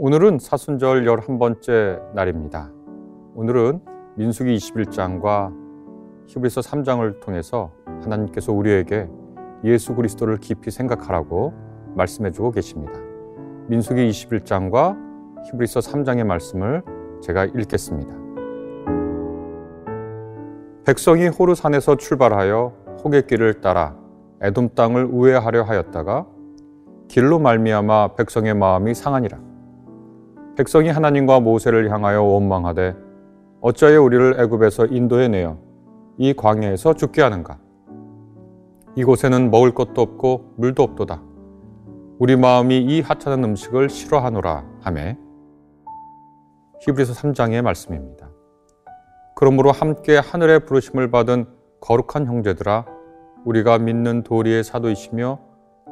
오늘은 사순절 11번째 날입니다. 오늘은 민수기 21장과 히브리서 3장을 통해서 하나님께서 우리에게 예수 그리스도를 깊이 생각하라고 말씀해 주고 계십니다. 민수기 21장과 히브리서 3장의 말씀을 제가 읽겠습니다. 백성이 호르산에서 출발하여 호객길을 따라 에돔 땅을 우회하려 하였다가 길로 말미암아 백성의 마음이 상하니라. 백성이 하나님과 모세를 향하여 원망하되 어찌하여 우리를 애굽에서 인도해 내어 이 광야에서 죽게 하는가? 이곳에는 먹을 것도 없고 물도 없도다. 우리 마음이 이 하찮은 음식을 싫어하노라 하매 히브리서 3장의 말씀입니다. 그러므로 함께 하늘의 부르심을 받은 거룩한 형제들아 우리가 믿는 도리의 사도이시며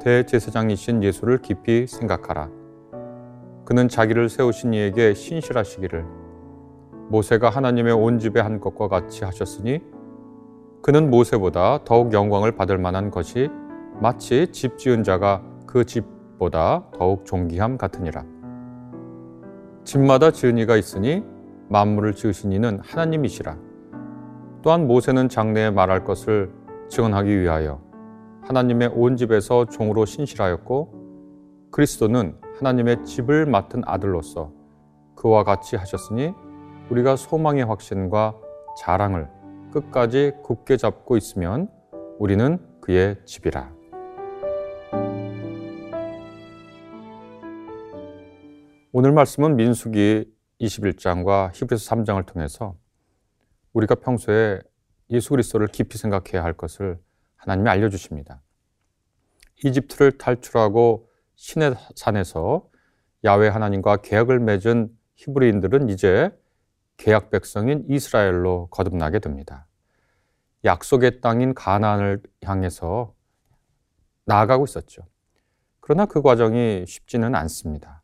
대제사장이신 예수를 깊이 생각하라. 그는 자기를 세우신 이에게 신실하시기를 모세가 하나님의 온 집에 한 것과 같이 하셨으니 그는 모세보다 더욱 영광을 받을 만한 것이 마치 집 지은 자가 그 집보다 더욱 존귀함 같으니라. 집마다 지은 이가 있으니 만물을 지으신 이는 하나님이시라. 또한 모세는 장래에 말할 것을 증언하기 위하여 하나님의 온 집에서 종으로 신실하였고 그리스도는 하나님의 집을 맡은 아들로서 그와 같이 하셨으니 우리가 소망의 확신과 자랑을 끝까지 굳게 잡고 있으면 우리는 그의 집이라. 오늘 말씀은 민수기 21장과 히브리서 3장을 통해서 우리가 평소에 예수 그리스도를 깊이 생각해야 할 것을 하나님이 알려 주십니다. 이집트를 탈출하고 신의 산에서 야외 하나님과 계약을 맺은 히브리인들은 이제 계약 백성인 이스라엘로 거듭나게 됩니다. 약속의 땅인 가나안을 향해서 나아가고 있었죠. 그러나 그 과정이 쉽지는 않습니다.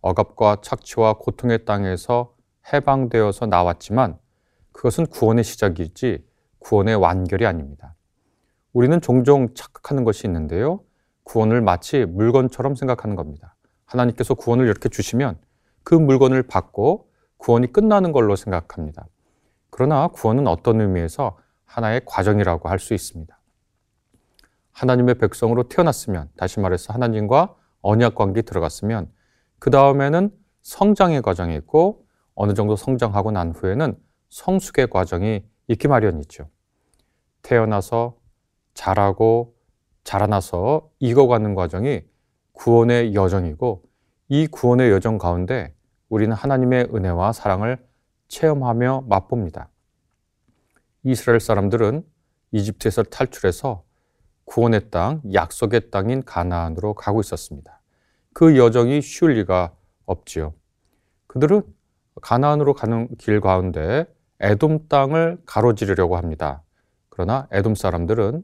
억압과 착취와 고통의 땅에서 해방되어서 나왔지만 그것은 구원의 시작이지 구원의 완결이 아닙니다. 우리는 종종 착각하는 것이 있는데요. 구원을 마치 물건처럼 생각하는 겁니다. 하나님께서 구원을 이렇게 주시면 그 물건을 받고 구원이 끝나는 걸로 생각합니다. 그러나 구원은 어떤 의미에서 하나의 과정이라고 할 수 있습니다. 하나님의 백성으로 태어났으면, 다시 말해서 하나님과 언약 관계에 들어갔으면, 그 다음에는 성장의 과정이 있고, 어느 정도 성장하고 난 후에는 성숙의 과정이 있기 마련이죠. 태어나서 자라고 자라나서 익어가는 과정이 구원의 여정이고 이 구원의 여정 가운데 우리는 하나님의 은혜와 사랑을 체험하며 맛봅니다. 이스라엘 사람들은 이집트에서 탈출해서 구원의 땅, 약속의 땅인 가나안으로 가고 있었습니다. 그 여정이 쉬울 리가 없지요. 그들은 가나안으로 가는 길 가운데 에돔 땅을 가로지르려고 합니다. 그러나 에돔 사람들은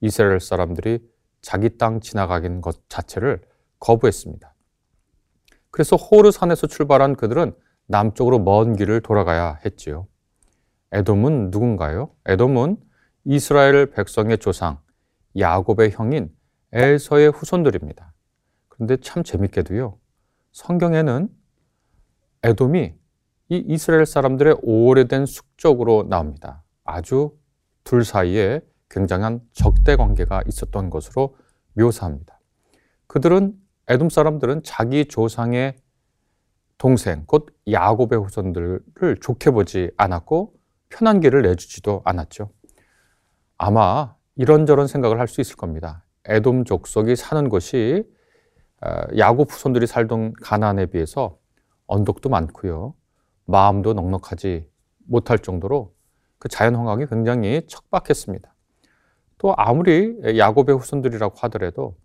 이스라엘 사람들이 자기 땅 지나가는 것 자체를 거부했습니다. 그래서 호르산에서 출발한 그들은 남쪽으로 먼 길을 돌아가야 했지요. 에돔은 누군가요? 에돔은 이스라엘 백성의 조상 야곱의 형인 에서의 후손들입니다. 그런데 참 재밌게도요. 성경에는 에돔이 이 이스라엘 사람들의 오래된 숙적으로 나옵니다. 아주 둘 사이에 굉장한 적대 관계가 있었던 것으로 묘사합니다. 그들은 에돔 사람들은 자기 조상의 동생 곧 야곱의 후손들을 좋게 보지 않았고 편한 길을 내주지도 않았죠. 아마 이런저런 생각을 할 수 있을 겁니다. 에돔 족속이 사는 곳이 어, 야곱 후손들이 살던 가나안에 비해서 언덕도 많고요. 마음도 넉넉하지 못할 정도로 그 자연 환경이 굉장히 척박했습니다. 또 아무리 야곱의 후손들이라고 하더라도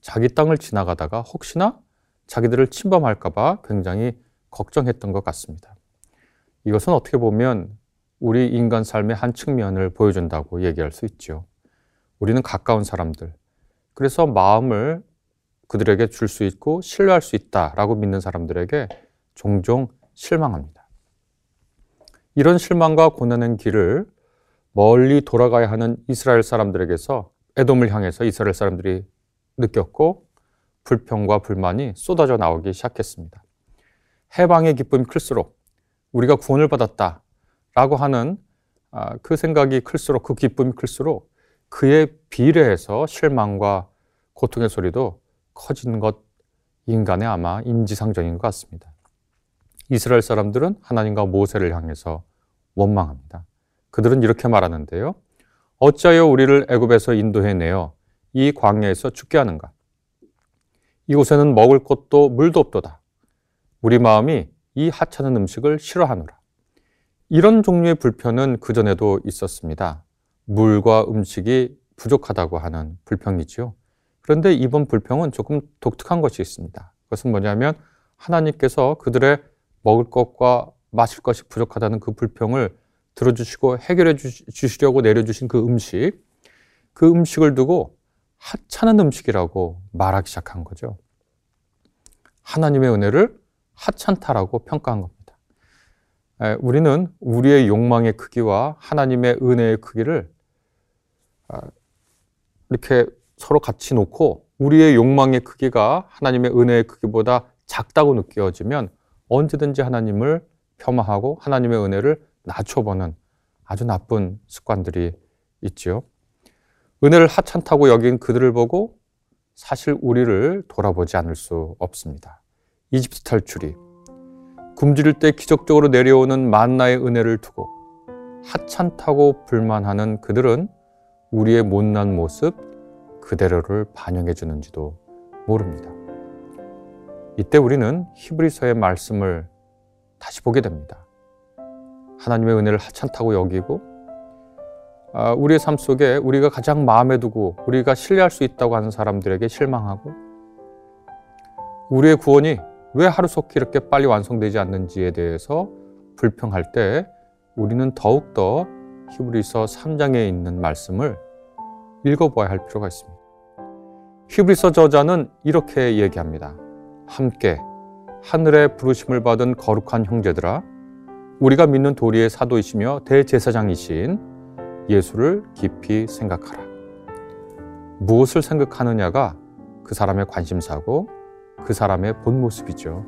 자기 땅을 지나가다가 혹시나 자기들을 침범할까봐 굉장히 걱정했던 것 같습니다. 이것은 어떻게 보면 우리 인간 삶의 한 측면을 보여준다고 얘기할 수 있죠. 우리는 가까운 사람들, 그래서 마음을 그들에게 줄 수 있고 신뢰할 수 있다라고 믿는 사람들에게 종종 실망합니다. 이런 실망과 고난의 길을 멀리 돌아가야 하는 이스라엘 사람들에게서 에돔을 향해서 이스라엘 사람들이 느꼈고 불평과 불만이 쏟아져 나오기 시작했습니다. 해방의 기쁨이 클수록 우리가 구원을 받았다 라고 하는 아, 그 생각이 클수록 그 기쁨이 클수록 그에 비례해서 실망과 고통의 소리도 커지는 것 인간의 아마 인지상정인 것 같습니다. 이스라엘 사람들은 하나님과 모세를 향해서 원망합니다. 그들은 이렇게 말하는데요. 어찌하여 우리를 애굽에서 인도해 내어 이 광야에서 죽게 하는가? 이곳에는 먹을 것도 물도 없도다. 우리 마음이 이 하찮은 음식을 싫어하노라. 이런 종류의 불편은 그전에도 있었습니다. 물과 음식이 부족하다고 하는 불평이지요. 그런데 이번 불평은 조금 독특한 것이 있습니다. 그것은 뭐냐면 하나님께서 그들의 먹을 것과 마실 것이 부족하다는 그 불평을 들어주시고 해결해 주시려고 내려주신 그 음식, 그 음식을 두고 하찮은 음식이라고 말하기 시작한 거죠. 하나님의 은혜를 하찮다라고 평가한 겁니다. 우리는 우리의 욕망의 크기와 하나님의 은혜의 크기를 아, 이렇게 서로 같이 놓고 우리의 욕망의 크기가 하나님의 은혜의 크기보다 작다고 느껴지면 언제든지 하나님을 폄하하고 하나님의 은혜를 낮춰보는 아주 나쁜 습관들이 있지요. 은혜를 하찮다고 여긴 그들을 보고 사실 우리를 돌아보지 않을 수 없습니다. 이집트 탈출이 굶주릴 때 기적적으로 내려오는 만나의 은혜를 두고 하찮다고 불만하는 그들은 우리의 못난 모습 그대로를 반영해 주는지도 모릅니다. 이때 우리는 히브리서의 말씀을 다시 보게 됩니다. 하나님의 은혜를 하찮다고 여기고 아, 우리의 삶 속에 우리가 가장 마음에 두고 우리가 신뢰할 수 있다고 하는 사람들에게 실망하고 우리의 구원이 왜 하루속히 이렇게 빨리 완성되지 않는지에 대해서 불평할 때 우리는 더욱더 히브리서 3장에 있는 말씀을 읽어봐야 할 필요가 있습니다. 히브리서 저자는 이렇게 얘기합니다. 함께 하늘의 부르심을 받은 거룩한 형제들아 우리가 믿는 도리의 사도이시며 대제사장이신 예수를 깊이 생각하라. 무엇을 생각하느냐가 그 사람의 관심사고 그 사람의 본 모습이죠.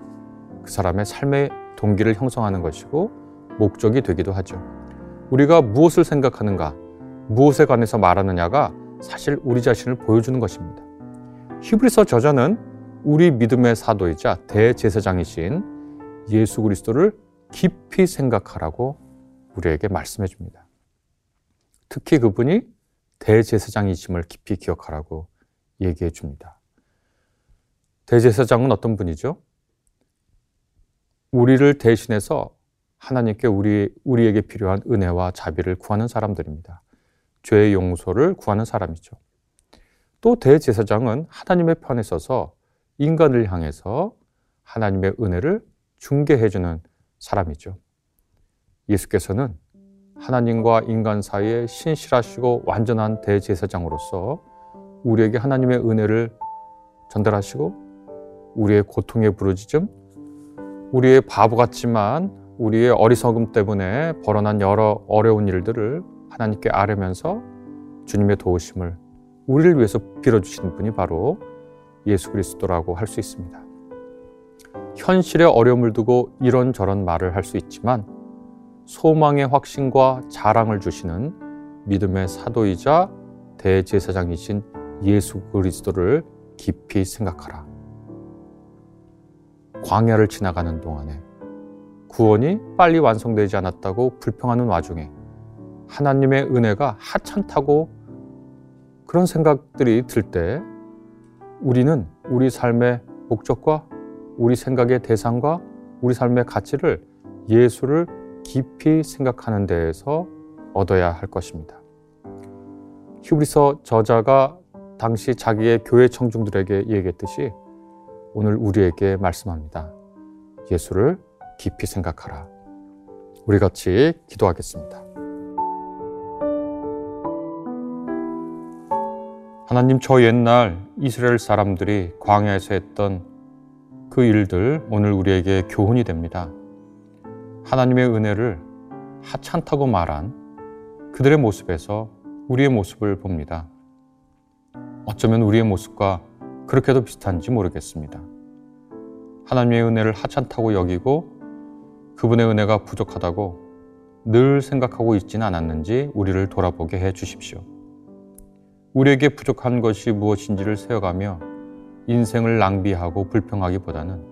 그 사람의 삶의 동기를 형성하는 것이고 목적이 되기도 하죠. 우리가 무엇을 생각하는가, 무엇에 관해서 말하느냐가 사실 우리 자신을 보여주는 것입니다. 히브리서 저자는 우리 믿음의 사도이자 대제사장이신 예수 그리스도를 깊이 생각하라고 우리에게 말씀해 줍니다. 특히 그분이 대제사장이심을 깊이 기억하라고 얘기해 줍니다. 대제사장은 어떤 분이죠? 우리를 대신해서 하나님께 우리, 우리에게 필요한 은혜와 자비를 구하는 사람들입니다. 죄의 용서를 구하는 사람이죠. 또 대제사장은 하나님의 편에 서서 인간을 향해서 하나님의 은혜를 중개해주는 사람이죠. 예수께서는 하나님과 인간 사이에 신실하시고 완전한 대제사장으로서 우리에게 하나님의 은혜를 전달하시고 우리의 고통의 부르짖음, 우리의 바보 같지만 우리의 어리석음 때문에 벌어난 여러 어려운 일들을 하나님께 아뢰면서 주님의 도우심을 우리를 위해서 빌어주시는 분이 바로 예수 그리스도라고 할 수 있습니다. 현실의 어려움을 두고 이런저런 말을 할 수 있지만 소망의 확신과 자랑을 주시는 믿음의 사도이자 대제사장이신 예수 그리스도를 깊이 생각하라. 광야를 지나가는 동안에 구원이 빨리 완성되지 않았다고 불평하는 와중에 하나님의 은혜가 하찮다고 그런 생각들이 들 때 우리는 우리 삶의 목적과 우리 생각의 대상과 우리 삶의 가치를 예수를 깊이 생각하는 데에서 얻어야 할 것입니다. 히브리서 저자가 당시 자기의 교회 청중들에게 얘기했듯이 오늘 우리에게 말씀합니다. 예수를 깊이 생각하라. 우리 같이 기도하겠습니다. 하나님, 저 옛날 이스라엘 사람들이 광야에서 했던 그 일들 오늘 우리에게 교훈이 됩니다. 하나님의 은혜를 하찮다고 말한 그들의 모습에서 우리의 모습을 봅니다. 어쩌면 우리의 모습과 그렇게도 비슷한지 모르겠습니다. 하나님의 은혜를 하찮다고 여기고 그분의 은혜가 부족하다고 늘 생각하고 있지는 않았는지 우리를 돌아보게 해 주십시오. 우리에게 부족한 것이 무엇인지를 세어가며 인생을 낭비하고 불평하기보다는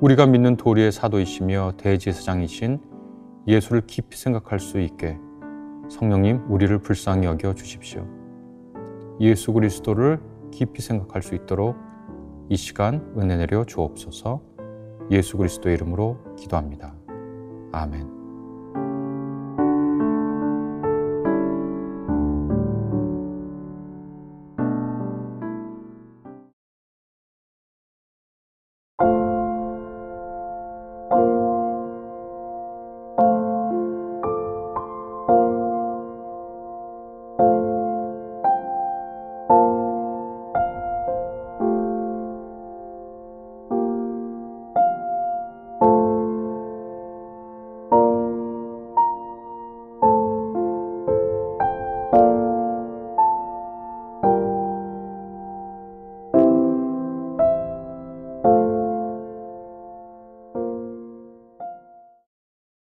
우리가 믿는 도리의 사도이시며 대제사장이신 예수를 깊이 생각할 수 있게 성령님 우리를 불쌍히 여겨 주십시오. 예수 그리스도를 깊이 생각할 수 있도록 이 시간 은혜 내려 주옵소서 예수 그리스도의 이름으로 기도합니다. 아멘.